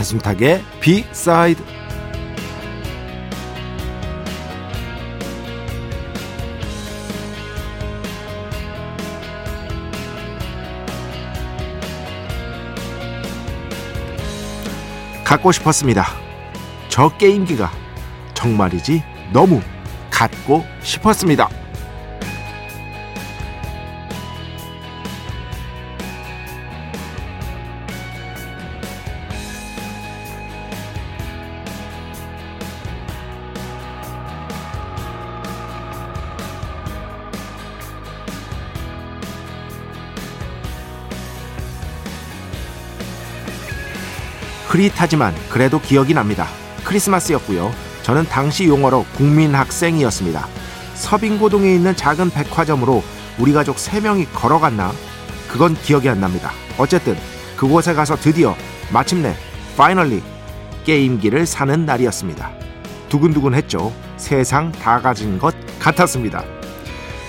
배순탁의 비사이드 갖고 싶었습니다. 저 게임기가 정말이지 너무 갖고 싶었습니다. 흐릿하지만 그래도 기억이 납니다. 크리스마스였고요. 저는 당시 용어로 국민학생이었습니다. 서빙고동에 있는 작은 백화점으로 우리 가족 3명이 걸어갔나? 그건 기억이 안 납니다. 어쨌든 그곳에 가서 드디어 마침내 파이널리 게임기를 사는 날이었습니다. 두근두근했죠. 세상 다 가진 것 같았습니다.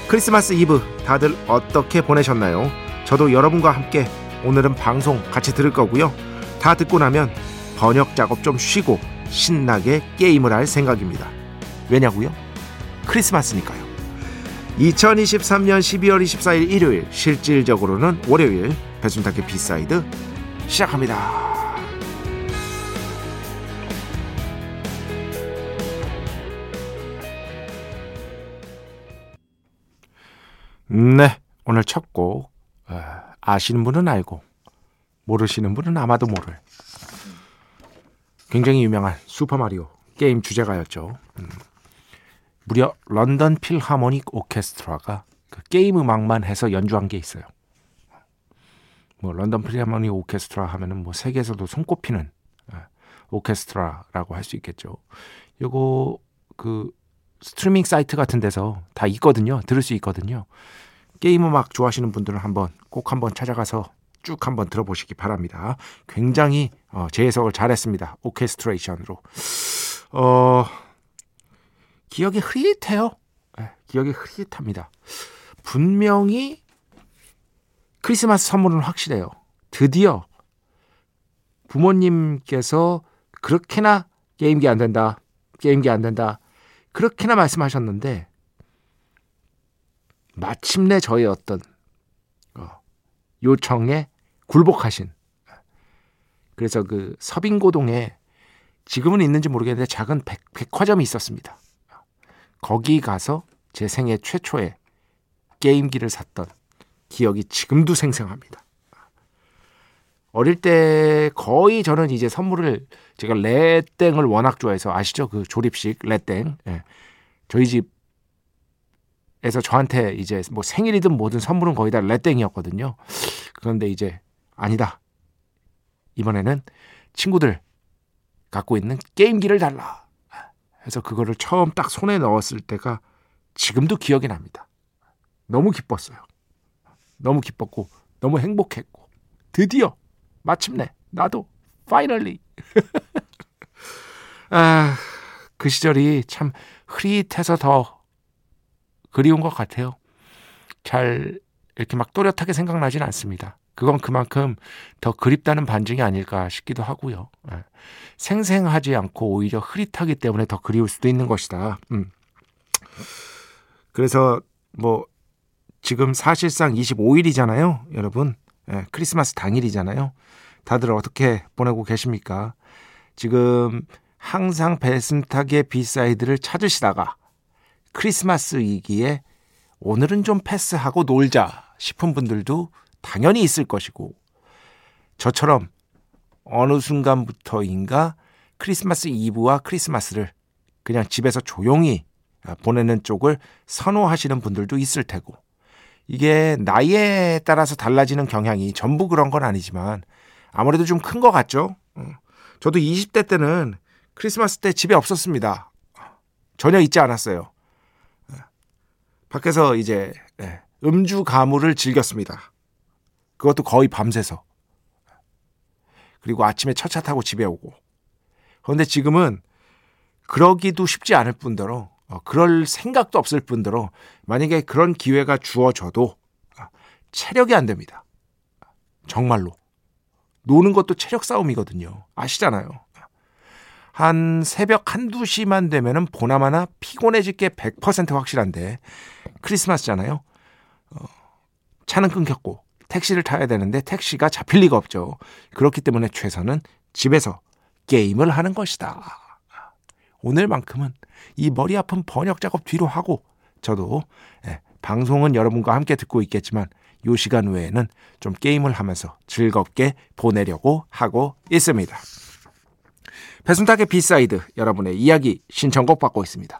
크리스마스 이브 다들 어떻게 보내셨나요? 저도 여러분과 함께 오늘은 방송 같이 들을 거고요. 다 듣고 나면 번역 작업 좀 쉬고 신나게 게임을 할 생각입니다. 왜냐고요? 크리스마스니까요. 2023년 12월 24일 일요일 실질적으로는 월요일 배순탁의 B side 시작합니다. 네, 오늘 첫 곡 아시는 분은 알고 모르시는 분은 아마도 모를 굉장히 유명한 슈퍼마리오 게임 주제가였죠. 음. 무려 런던 필하모닉 오케스트라가 그 게임 음악만 해서 연주한 게 있어요. 뭐 런던 필하모닉 오케스트라 하면은 뭐 세계에서도 손꼽히는 아, 오케스트라라고 할 수 있겠죠. 요거 그 스트리밍 사이트 같은 데서 다 있거든요. 들을 수 있거든요. 게임 음악 좋아하시는 분들은 한번 꼭 한번 찾아가서 쭉 한번 들어보시기 바랍니다. 굉장히 어, 재해석을 잘했습니다. 오케스트레이션으로. 어, 기억이 흐릿해요. 네, 기억이 흐릿합니다. 분명히 크리스마스 선물은 확실해요. 드디어 부모님께서 그렇게나 게임기 안 된다. 게임기 안 된다. 그렇게나 말씀하셨는데 마침내 저의 어떤 어, 요청에 굴복하신 그래서 그 서빙고동에 지금은 있는지 모르겠는데 작은 백, 백화점이 있었습니다. 거기 가서 제 생애 최초의 게임기를 샀던 기억이 지금도 생생합니다. 어릴 때 거의 저는 이제 선물을 제가 레땡을 워낙 좋아해서 아시죠? 그 조립식 레땡. 예. 저희 집에서 저한테 이제 뭐 생일이든 뭐든 선물은 거의 다 레땡이었거든요. 그런데 이제 아니다. 이번에는 친구들 갖고 있는 게임기를 달라. 해서 그거를 처음 딱 손에 넣었을 때가 지금도 기억이 납니다. 너무 기뻤어요. 너무 기뻤고 너무 행복했고 드디어 마침내 나도 파이널리 아, 그 시절이 참 흐릿해서 더 그리운 것 같아요. 잘 이렇게 막 또렷하게 생각나지는 않습니다. 그건 그만큼 더 그립다는 반증이 아닐까 싶기도 하고요. 예. 생생하지 않고 오히려 흐릿하기 때문에 더 그리울 수도 있는 것이다. 음. 그래서 뭐 지금 사실상 25일이잖아요, 여러분. 예, 크리스마스 당일이잖아요. 다들 어떻게 보내고 계십니까? 지금 항상 배순탁의 B side를 찾으시다가 크리스마스이기에 오늘은 좀 패스하고 놀자 싶은 분들도 당연히 있을 것이고 저처럼 어느 순간부터인가 크리스마스 이브와 크리스마스를 그냥 집에서 조용히 보내는 쪽을 선호하시는 분들도 있을 테고 이게 나이에 따라서 달라지는 경향이 전부 그런 건 아니지만 아무래도 좀 큰 것 같죠. 어. 저도 20대 때는 크리스마스 때 집에 없었습니다. 전혀 있지 않았어요. 예. 밖에서 이제 예, 음주 가물을 즐겼습니다. 그것도 거의 밤새서. 그리고 아침에 첫 차 타고 집에 오고. 그런데 지금은 그러기도 쉽지 않을 뿐더러 어, 그럴 생각도 없을 뿐더러 만약에 그런 기회가 주어져도 아, 체력이 안 됩니다. 정말로. 노는 것도 체력 싸움이거든요. 아시잖아요. 한 새벽 한두 시만 되면은 보나마나 피곤해질 게 100% 확실한데 크리스마스잖아요. 어, 차는 끊겼고 택시를 타야 되는데 택시가 잡힐 리가 없죠. 그렇기 때문에 최선은 집에서 게임을 하는 것이다. 오늘만큼은 이 머리 아픈 번역 작업 뒤로 하고 저도 예, 방송은 여러분과 함께 듣고 있겠지만 요 시간 외에는 좀 게임을 하면서 즐겁게 보내려고 하고 있습니다. 배순탁의 B side 여러분의 이야기 신청곡 받고 있습니다.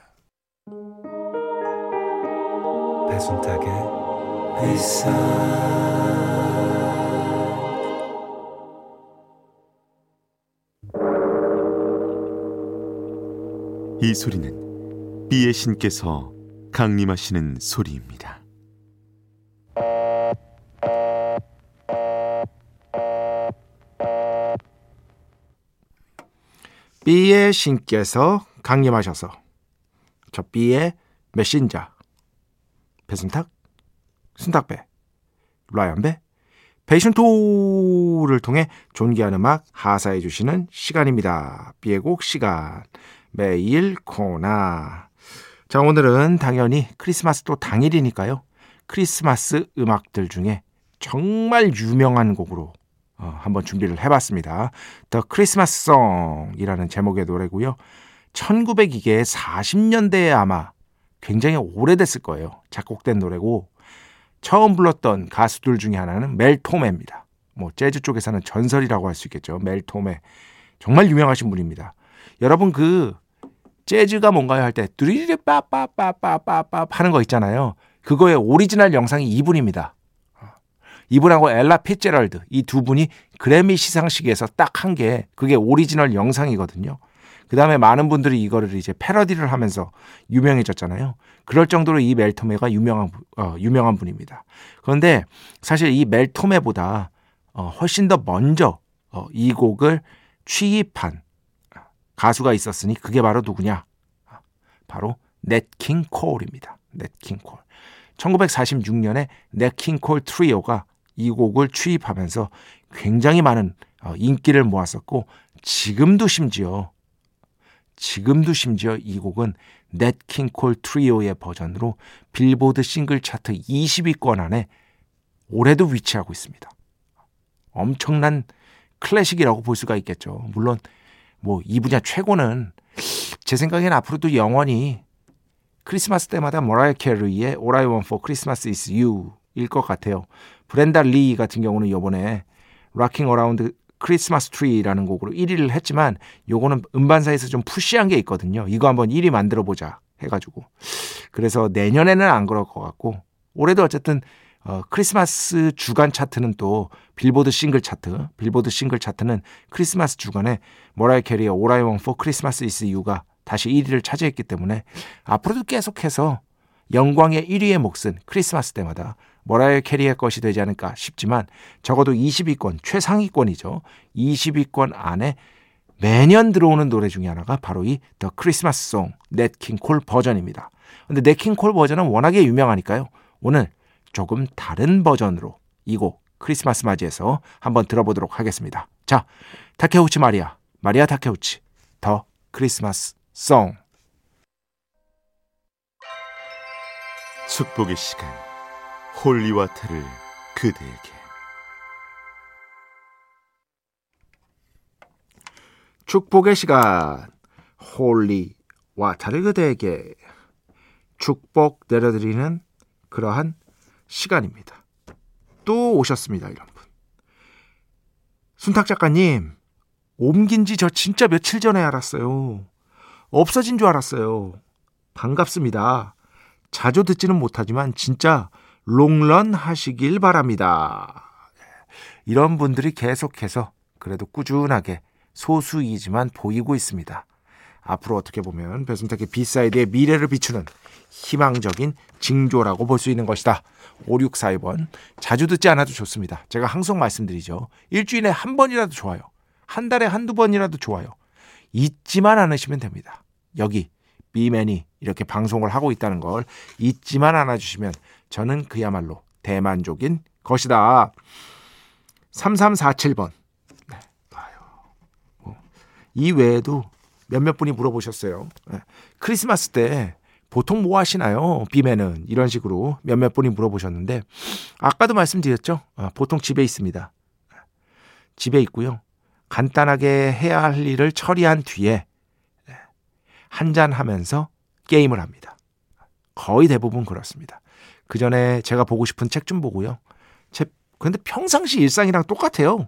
배순탁의 회사 이 소리는 비의 신께서 강림하시는 소리입니다. B의 신께서 강림하셔서 저 B의 메신저 배순탁, 순탁배, 라이언배, 베이션토를 통해 존귀한 음악 하사해 주시는 시간입니다. B의 곡 시간 매일 코나 자 오늘은 당연히 크리스마스 또 당일이니까요. 크리스마스 음악들 중에 정말 유명한 곡으로 어, 한번 준비를 해봤습니다. The Christmas Song이라는 제목의 노래고요. 1900이게 40년대에 아마 굉장히 오래됐을 거예요. 작곡된 노래고 처음 불렀던 가수들 중에 하나는 멜 토메입니다. 뭐 재즈 쪽에서는 전설이라고 할 수 있겠죠. 멜 토메 정말 유명하신 분입니다. 여러분 그 재즈가 뭔가요 할때 뚜리리 빠빠빠빠빠빠 하는 거 있잖아요. 그거의 오리지널 영상이 이분입니다. 이분하고 엘라 피츠제럴드 이 두 분이 그래미 시상식에서 딱 한 게 그게 오리지널 영상이거든요. 그 다음에 많은 분들이 이거를 이제 패러디를 하면서 유명해졌잖아요. 그럴 정도로 이 멜토메가 유명한 어, 유명한 분입니다. 그런데 사실 이 멜토메보다 어, 훨씬 더 먼저 어, 이 곡을 취입한 가수가 있었으니 그게 바로 누구냐? 바로 냇 킹 콜입니다. 냇 킹 콜. 1946년에 냇 킹 콜 트리오가 이 곡을 취입하면서 굉장히 많은 어, 인기를 모았었고 지금도 심지어 지금도 심지어 이 곡은 냇 킹 콜 트리오의 버전으로 빌보드 싱글 차트 20위권 안에 올해도 위치하고 있습니다. 엄청난 클래식이라고 볼 수가 있겠죠. 물론 뭐 이 분야 최고는 제 생각엔 앞으로도 영원히 크리스마스 때마다 머라이어 캐리의 All I Want for Christmas is You일 것 같아요. 브렌다 리 같은 경우는 요번에 Christmas Tree라는 곡으로 1위를 했지만 요거는 음반사에서 좀 push한 게 있거든요. 이거 한번 1위 만들어 보자 해가지고 그래서 내년에는 안 그럴 것 같고 올해도 어쨌든 어, 크리스마스 주간 차트는 또 빌보드 싱글 차트, 빌보드 싱글 차트는 크리스마스 주간에 머라이어 캐리의 All I Want for Christmas is You가 다시 1위를 차지했기 때문에 앞으로도 계속해서 영광의 1위의 몫은 크리스마스 때마다 머라이어 캐리의 것이 되지 않을까 싶지만 적어도 20위권 최상위권이죠. 20위권 안에 매년 들어오는 노래 중에 하나가 바로 이 The Christmas Song 냇 킹 콜 버전입니다. 근데 넷킹 콜 버전은 워낙에 유명하니까요. 오늘 조금 다른 버전으로 이 곡 크리스마스 맞이해서 한번 들어보도록 하겠습니다. 자, 타케우치 마리아, 마리아 타케우치, The Christmas Song. 축복의 시간 holy water를 그대에게 축복의 시간 holy water를 그대에게 축복 내려드리는 그러한 시간입니다. 또 오셨습니다, 이런 분. 순탁 작가님, 옮긴 지 저 진짜 며칠 전에 알았어요. 없어진 줄 알았어요. 반갑습니다. 자주 듣지는 못하지만 진짜 롱런 하시길 바랍니다. 이런 분들이 계속해서 그래도 꾸준하게 소수이지만 보이고 있습니다. 앞으로 어떻게 보면 배순탁의 B side의 미래를 비추는 희망적인 징조라고 볼 수 있는 것이다. 5642번. 자주 듣지 않아도 좋습니다. 제가 항상 말씀드리죠. 일주일에 한 번이라도 좋아요. 한 달에 한두 번이라도 좋아요. 잊지만 않으시면 됩니다. 여기 비맨이 이렇게 방송을 하고 있다는 걸 잊지만 않아 주시면 저는 그야말로 대만족인 것이다. 3347번. 네. 뭐, 이 외에도 몇몇 분이 물어보셨어요. 네. 크리스마스 때 보통 뭐 하시나요? 비맨은 이런 식으로 몇몇 분이 물어보셨는데 아까도 말씀드렸죠. 어, 보통 집에 있습니다. 집에 있고요. 간단하게 해야 할 일을 처리한 뒤에 네, 한잔 하면서 게임을 합니다. 거의 대부분 그렇습니다. 그 전에 제가 보고 싶은 책 좀 보고요. 제, 근데 평상시 일상이랑 똑같아요.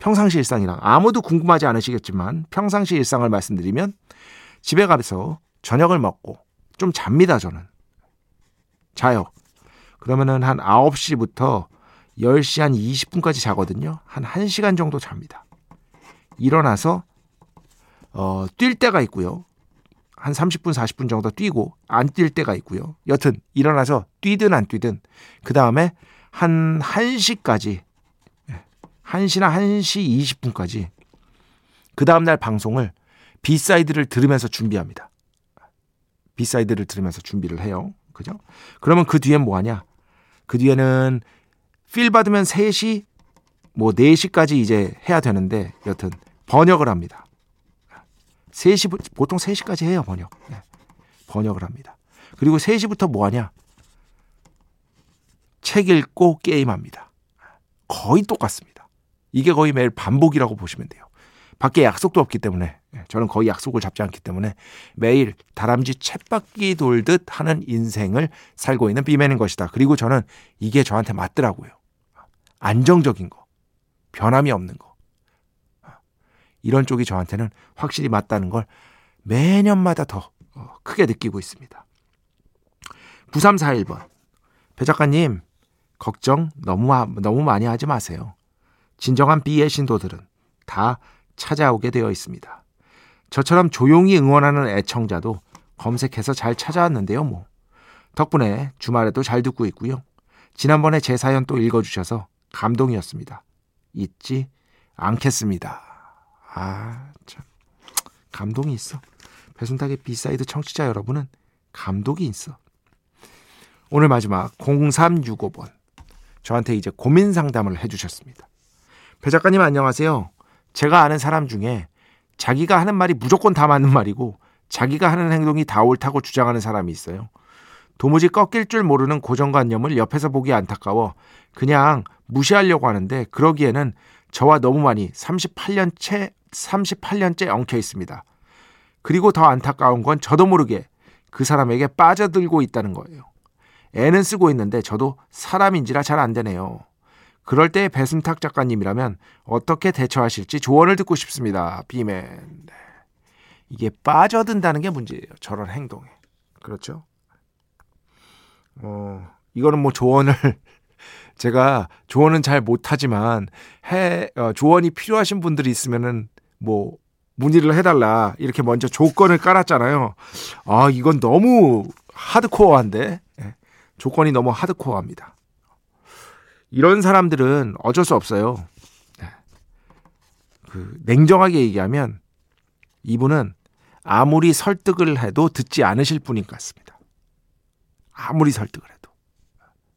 평상시 일상이랑 아무도 궁금하지 않으시겠지만 평상시 일상을 말씀드리면 집에 가서 저녁을 먹고 좀 잡니다, 저는. 자요. 그러면은 한 9시부터 10시 한 20분까지 자거든요. 한 1시간 정도 잡니다. 일어나서 어, 뛸 때가 있고요. 한 30분, 40분 정도 뛰고 안 뛸 때가 있고요. 여튼 일어나서 뛰든 안 뛰든 그 다음에 한 1시까지 1시나 1시 20분까지 그 다음날 방송을 B side를 들으면서 준비합니다. B side를 들으면서 준비를 해요. 그죠? 그러면 그 뒤엔 뭐 하냐? 그 뒤에는 feel 받으면 3시 뭐 4시까지 이제 해야 되는데 여튼 번역을 합니다. 3시 보통 3시까지 해요, 번역. 네. 번역을 합니다. 그리고 3시부터 뭐 하냐? 책 읽고 게임합니다. 거의 똑같습니다. 이게 거의 매일 반복이라고 보시면 돼요. 밖에 약속도 없기 때문에 예, 저는 거의 약속을 잡지 않기 때문에 매일 다람쥐 챗바퀴 돌듯 하는 인생을 살고 있는 비맨인 것이다. 그리고 저는 이게 저한테 맞더라고요. 안정적인 거, 변함이 없는 거. 이런 쪽이 저한테는 확실히 맞다는 걸 매년마다 더 어, 크게 느끼고 있습니다. 9341번. 배 작가님, 걱정 너무, 너무 많이 하지 마세요. 진정한 비의 신도들은 다 찾아오게 되어 있습니다. 저처럼 조용히 응원하는 애청자도 검색해서 잘 찾아왔는데요, 뭐. 덕분에 주말에도 잘 듣고 있고요. 지난번에 제 사연 또 읽어주셔서 감동이었습니다. 잊지 않겠습니다. 아, 참. 감동이 있어. 배순탁의 B side 청취자 여러분은 감동이 있어. 오늘 마지막 0365번. 저한테 이제 고민 상담을 해주셨습니다. 배 작가님 안녕하세요. 제가 아는 사람 중에 자기가 하는 말이 무조건 다 맞는 말이고 자기가 하는 행동이 다 옳다고 주장하는 사람이 있어요. 도무지 꺾일 줄 모르는 고정관념을 옆에서 보기 안타까워 그냥 무시하려고 하는데 그러기에는 저와 너무 많이 38년째 38년째 엉켜 있습니다. 그리고 더 안타까운 건 저도 모르게 그 사람에게 빠져들고 있다는 거예요. 애는 쓰고 있는데 저도 사람인지라 잘 안 되네요. 그럴 때 배순탁 작가님이라면 어떻게 대처하실지 조언을 듣고 싶습니다. 비맨. 네. 이게 빠져든다는 게 문제예요. 저런 행동에. 그렇죠? 어, 이거는 뭐 조언을 제가 조언은 잘 못하지만 해 어, 조언이 필요하신 분들이 있으면은 뭐 문의를 해달라 이렇게 먼저 조건을 깔았잖아요. 아 이건 너무 하드코어한데 예. 조건이 너무 하드코어합니다. 이런 사람들은 어쩔 수 없어요. 예. 그 냉정하게 얘기하면 이분은 아무리 설득을 해도 듣지 않으실 분인 것 같습니다. 아무리 설득을 해도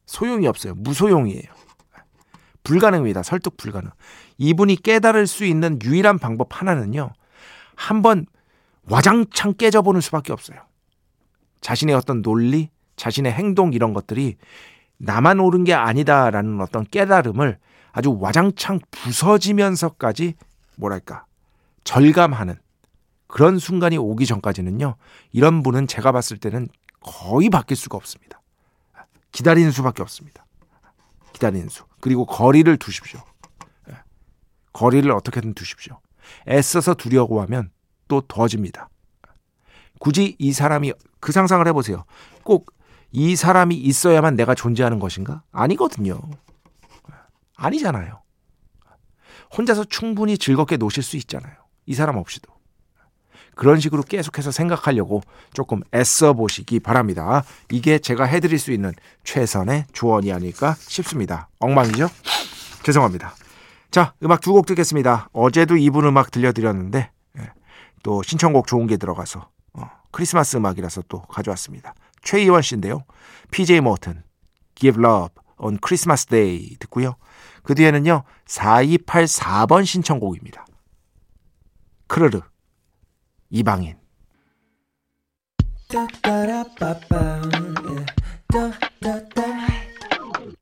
소용이 없어요. 무소용이에요. 불가능입니다. 설득 불가능. 이분이 깨달을 수 있는 유일한 방법 하나는요. 한번 와장창 깨져보는 수밖에 없어요. 자신의 어떤 논리, 자신의 행동 이런 것들이 나만 옳은 게 아니다라는 어떤 깨달음을 아주 와장창 부서지면서까지 뭐랄까 절감하는 그런 순간이 오기 전까지는요 이런 분은 제가 봤을 때는 거의 바뀔 수가 없습니다 기다리는 수밖에 없습니다 기다리는 수 그리고 거리를 두십시오. 예. 거리를 어떻게든 두십시오. 애써서 두려워하면 또 더집니다. 굳이 이 사람이 그 상상을 해보세요. 꼭 이 사람이 있어야만 내가 존재하는 것인가? 아니거든요. 아니잖아요. 혼자서 충분히 즐겁게 노실 수 있잖아요. 이 사람 없이도 그런 식으로 계속해서 생각하려고 조금 애써 보시기 바랍니다. 이게 제가 해드릴 수 있는 최선의 조언이 아닐까 싶습니다. 엉망이죠? 죄송합니다. 자, 음악 두 곡 듣겠습니다. 어제도 이분 음악 들려드렸는데 예, 또 신청곡 좋은 게 들어가서 어, 크리스마스 음악이라서 또 가져왔습니다. 최희원 씨인데요. PJ 모튼, Give Love on Christmas Day 듣고요. 그 뒤에는요. 4284번 신청곡입니다. 크르르 이방인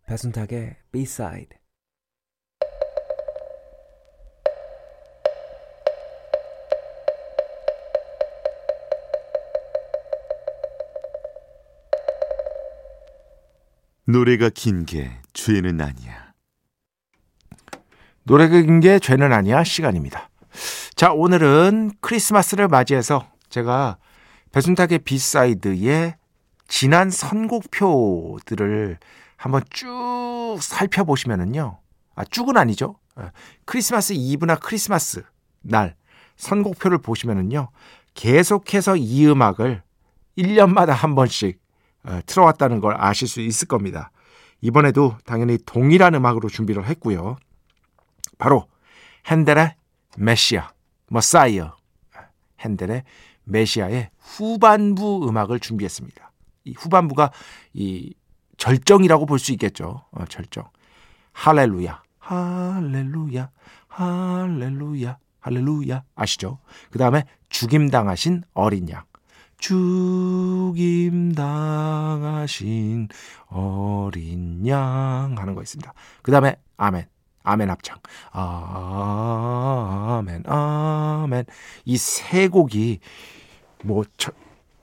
배순탁의 B-side 노래가 긴 게 죄는 아니야. 노래가 긴 게 죄는 아니야 시간입니다. 자, 오늘은 크리스마스를 맞이해서 제가 배순탁의 B side의 지난 선곡표들을 한번 쭉 살펴보시면은요. 아, 쭉은 아니죠. 아, 크리스마스 이브나 크리스마스 날 선곡표를 보시면은요. 계속해서 이 음악을 1년마다 한 번씩 어, 틀어왔다는 걸 아실 수 있을 겁니다. 이번에도 당연히 동일한 음악으로 준비를 했고요. 바로 핸델의 메시아. 머사이어 핸델의 메시아의 후반부 음악을 준비했습니다. 이 후반부가 이 절정이라고 볼 수 있겠죠. 어, 절정. 할렐루야. 할렐루야. 할렐루야. 할렐루야. 아시죠? 그 다음에 죽임당하신 어린 양. 죽임당하신 어린 양 하는 거 있습니다. 그 다음에 아멘. 아멘 합창. 아멘, 아멘. 이 세 곡이 뭐 저,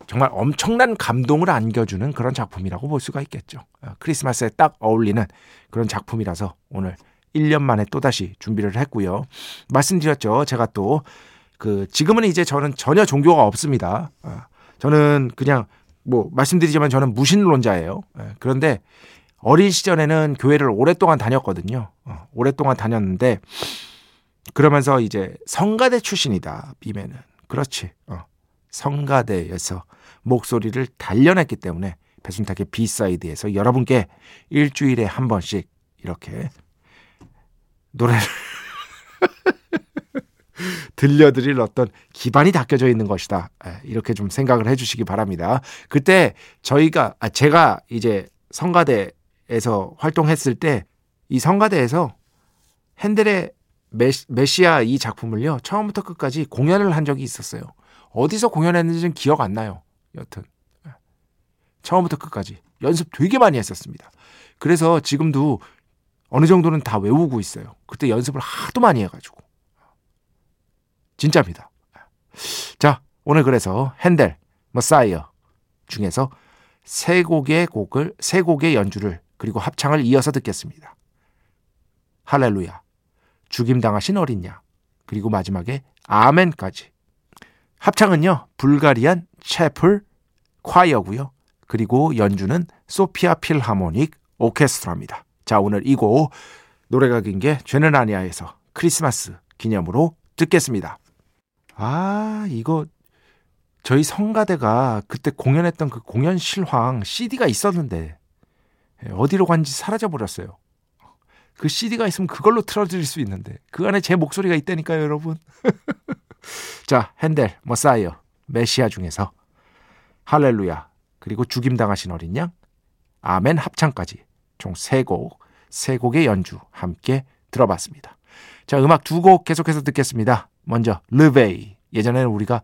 정말 엄청난 감동을 안겨주는 그런 작품이라고 볼 수가 있겠죠. 아, 크리스마스에 딱 어울리는 그런 작품이라서 오늘 1년 만에 또다시 준비를 했고요. 말씀드렸죠. 제가 또 그 지금은 이제 저는 전혀 종교가 없습니다. 아, 저는 그냥 뭐 말씀드리지만 저는 무신론자예요. 예, 그런데 어린 시절에는 교회를 오랫동안 다녔거든요. 어, 오랫동안 다녔는데 그러면서 이제 성가대 출신이다. 비맨은 그렇지. 어, 성가대에서 목소리를 단련했기 때문에 배순탁의 B side에서 여러분께 일주일에 한 번씩 이렇게 노래를 들려드릴 어떤 기반이 닦여져 있는 것이다. 예, 이렇게 좀 생각을 해주시기 바랍니다. 그때 저희가 아, 제가 이제 성가대 에서 활동했을 때 이 성가대에서 핸델의 메시아 이 작품을요 처음부터 끝까지 공연을 한 적이 있었어요. 어디서 공연했는지는 기억 안 나요. 여튼 예. 처음부터 끝까지 연습 되게 많이 했었습니다. 그래서 지금도 어느 정도는 다 외우고 있어요. 그때 연습을 하도 많이 해가지고 진짜입니다. 자 오늘 그래서 핸델 머사이어 중에서 세 곡의 곡을 세 곡의 연주를 그리고 합창을 이어서 듣겠습니다. 할렐루야, 죽임당하신 어린 양, 그리고 마지막에 아멘까지. 합창은요, 불가리안 채플 콰이어고요. 그리고 연주는 소피아 필하모닉 오케스트라입니다. 자, 오늘 이 곡 노래가 긴 게 죄는 아니야에서 크리스마스 기념으로 듣겠습니다. 아, 이거 저희 성가대가 그때 공연했던 그 공연 실황 CD가 있었는데 예, 어디로 간지 사라져 버렸어요. 그 CD가 있으면 그걸로 틀어드릴 수 있는데 그 안에 제 목소리가 있다니까요, 여러분. 자, 헨델, Messiah, 메시아 중에서 할렐루야, 그리고 죽임당하신 어린 양, 아멘 합창까지 총 세 곡, 세 곡의 연주 함께 들어봤습니다. 자, 음악 두 곡 계속해서 듣겠습니다. 먼저 르베이. 예전에는 우리가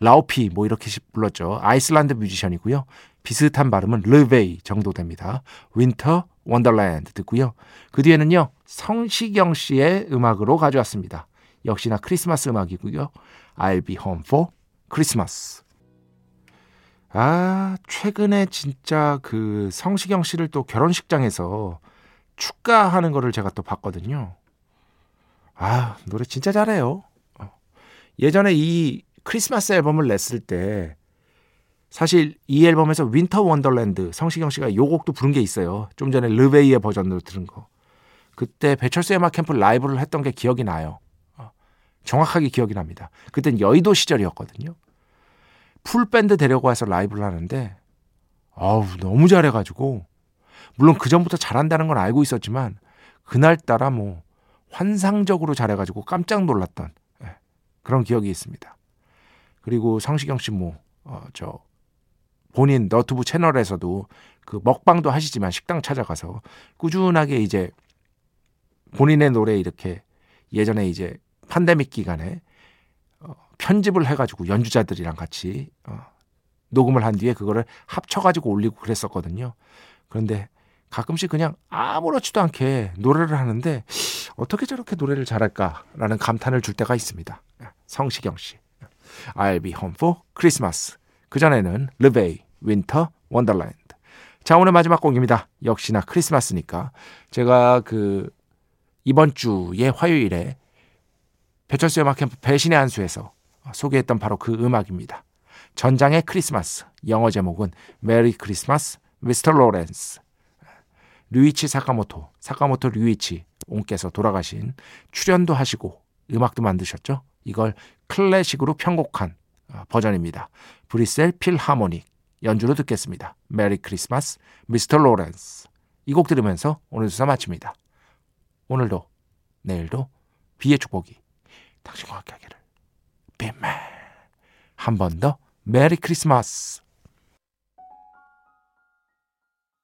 라오피 뭐 이렇게 불렀죠. 아이슬란드 뮤지션이고요. 비슷한 발음은 르베이 정도 됩니다. Winter Wonderland 듣고요. 그 뒤에는요. 성시경 씨의 음악으로 가져왔습니다. 역시나 크리스마스 음악이고요. I'll be home for Christmas. 아, 최근에 진짜 그 성시경 씨를 또 결혼식장에서 축가하는 거를 제가 또 봤거든요. 아, 노래 진짜 잘해요. 어. 예전에 이 크리스마스 앨범을 냈을 때 사실 이 앨범에서 Winter Wonderland 성시경 씨가 요 곡도 부른 게 있어요. 좀 전에 르베이의 버전으로 들은 거. 그때 배철수의 음악 캠프 라이브를 했던 게 기억이 나요. 어. 정확하게 기억이 납니다. 그땐 여의도 시절이었거든요. full band 데리고 와서 라이브를 하는데 아우 너무 잘해가지고 물론 그 전부터 잘한다는 건 알고 있었지만 그날따라 뭐 환상적으로 잘해가지고 깜짝 놀랐던 예, 그런 기억이 있습니다. 그리고 성시경 씨뭐저 본인 너튜브 채널에서도 그 먹방도 하시지만 식당 찾아가서 꾸준하게 이제 본인의 노래 이렇게 예전에 이제 판데믹 기간에 어, 편집을 해가지고 연주자들이랑 같이 어, 녹음을 한 뒤에 그거를 합쳐가지고 올리고 그랬었거든요. 그런데 가끔씩 그냥 아무렇지도 않게 노래를 하는데 어떻게 저렇게 노래를 잘할까라는 감탄을 줄 때가 있습니다. 성시경 씨. I'll be home for Christmas. 그전에는 르베이, Winter Wonderland. 자, 오늘 마지막 곡입니다. 역시나 크리스마스니까. 제가 그 이번 주의 화요일에 배철수 음악 캠프 배신의 한수에서 소개했던 바로 그 음악입니다. 전장의 크리스마스. 영어 제목은 Merry Christmas Mr. Lawrence. 류이치 사카모토, 사카모토 류이치 옹께서 돌아가신 출연도 하시고 음악도 만드셨죠. 이걸 클래식으로 편곡한 어, 버전입니다. 브뤼셀 필하모닉 연주로 듣겠습니다. Merry Christmas Mr. Lawrence 이 곡 들으면서 오늘 순서 마칩니다. 오늘도 내일도 B의 축복이 당신과 함께 하기를 비맨 한 번 더 Merry Christmas